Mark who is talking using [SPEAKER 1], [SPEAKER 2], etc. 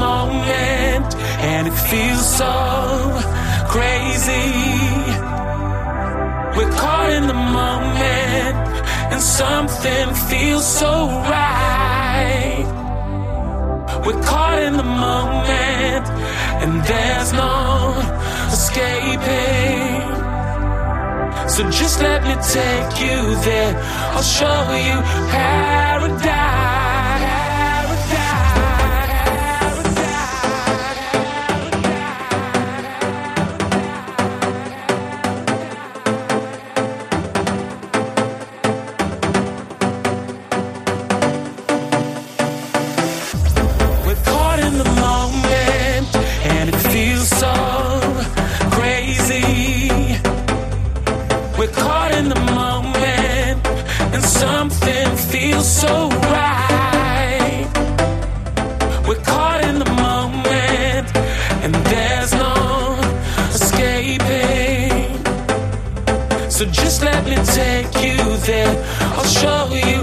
[SPEAKER 1] moment, and it feels so crazy. We're caught in the moment, and something feels so right. We're caught in the moment, and there's no escaping. So just let me take you there. I'll show you paradise. We're caught in the moment, and something feels so right. We're caught in the moment, and there's no escaping. So just let me take you there. I'll show you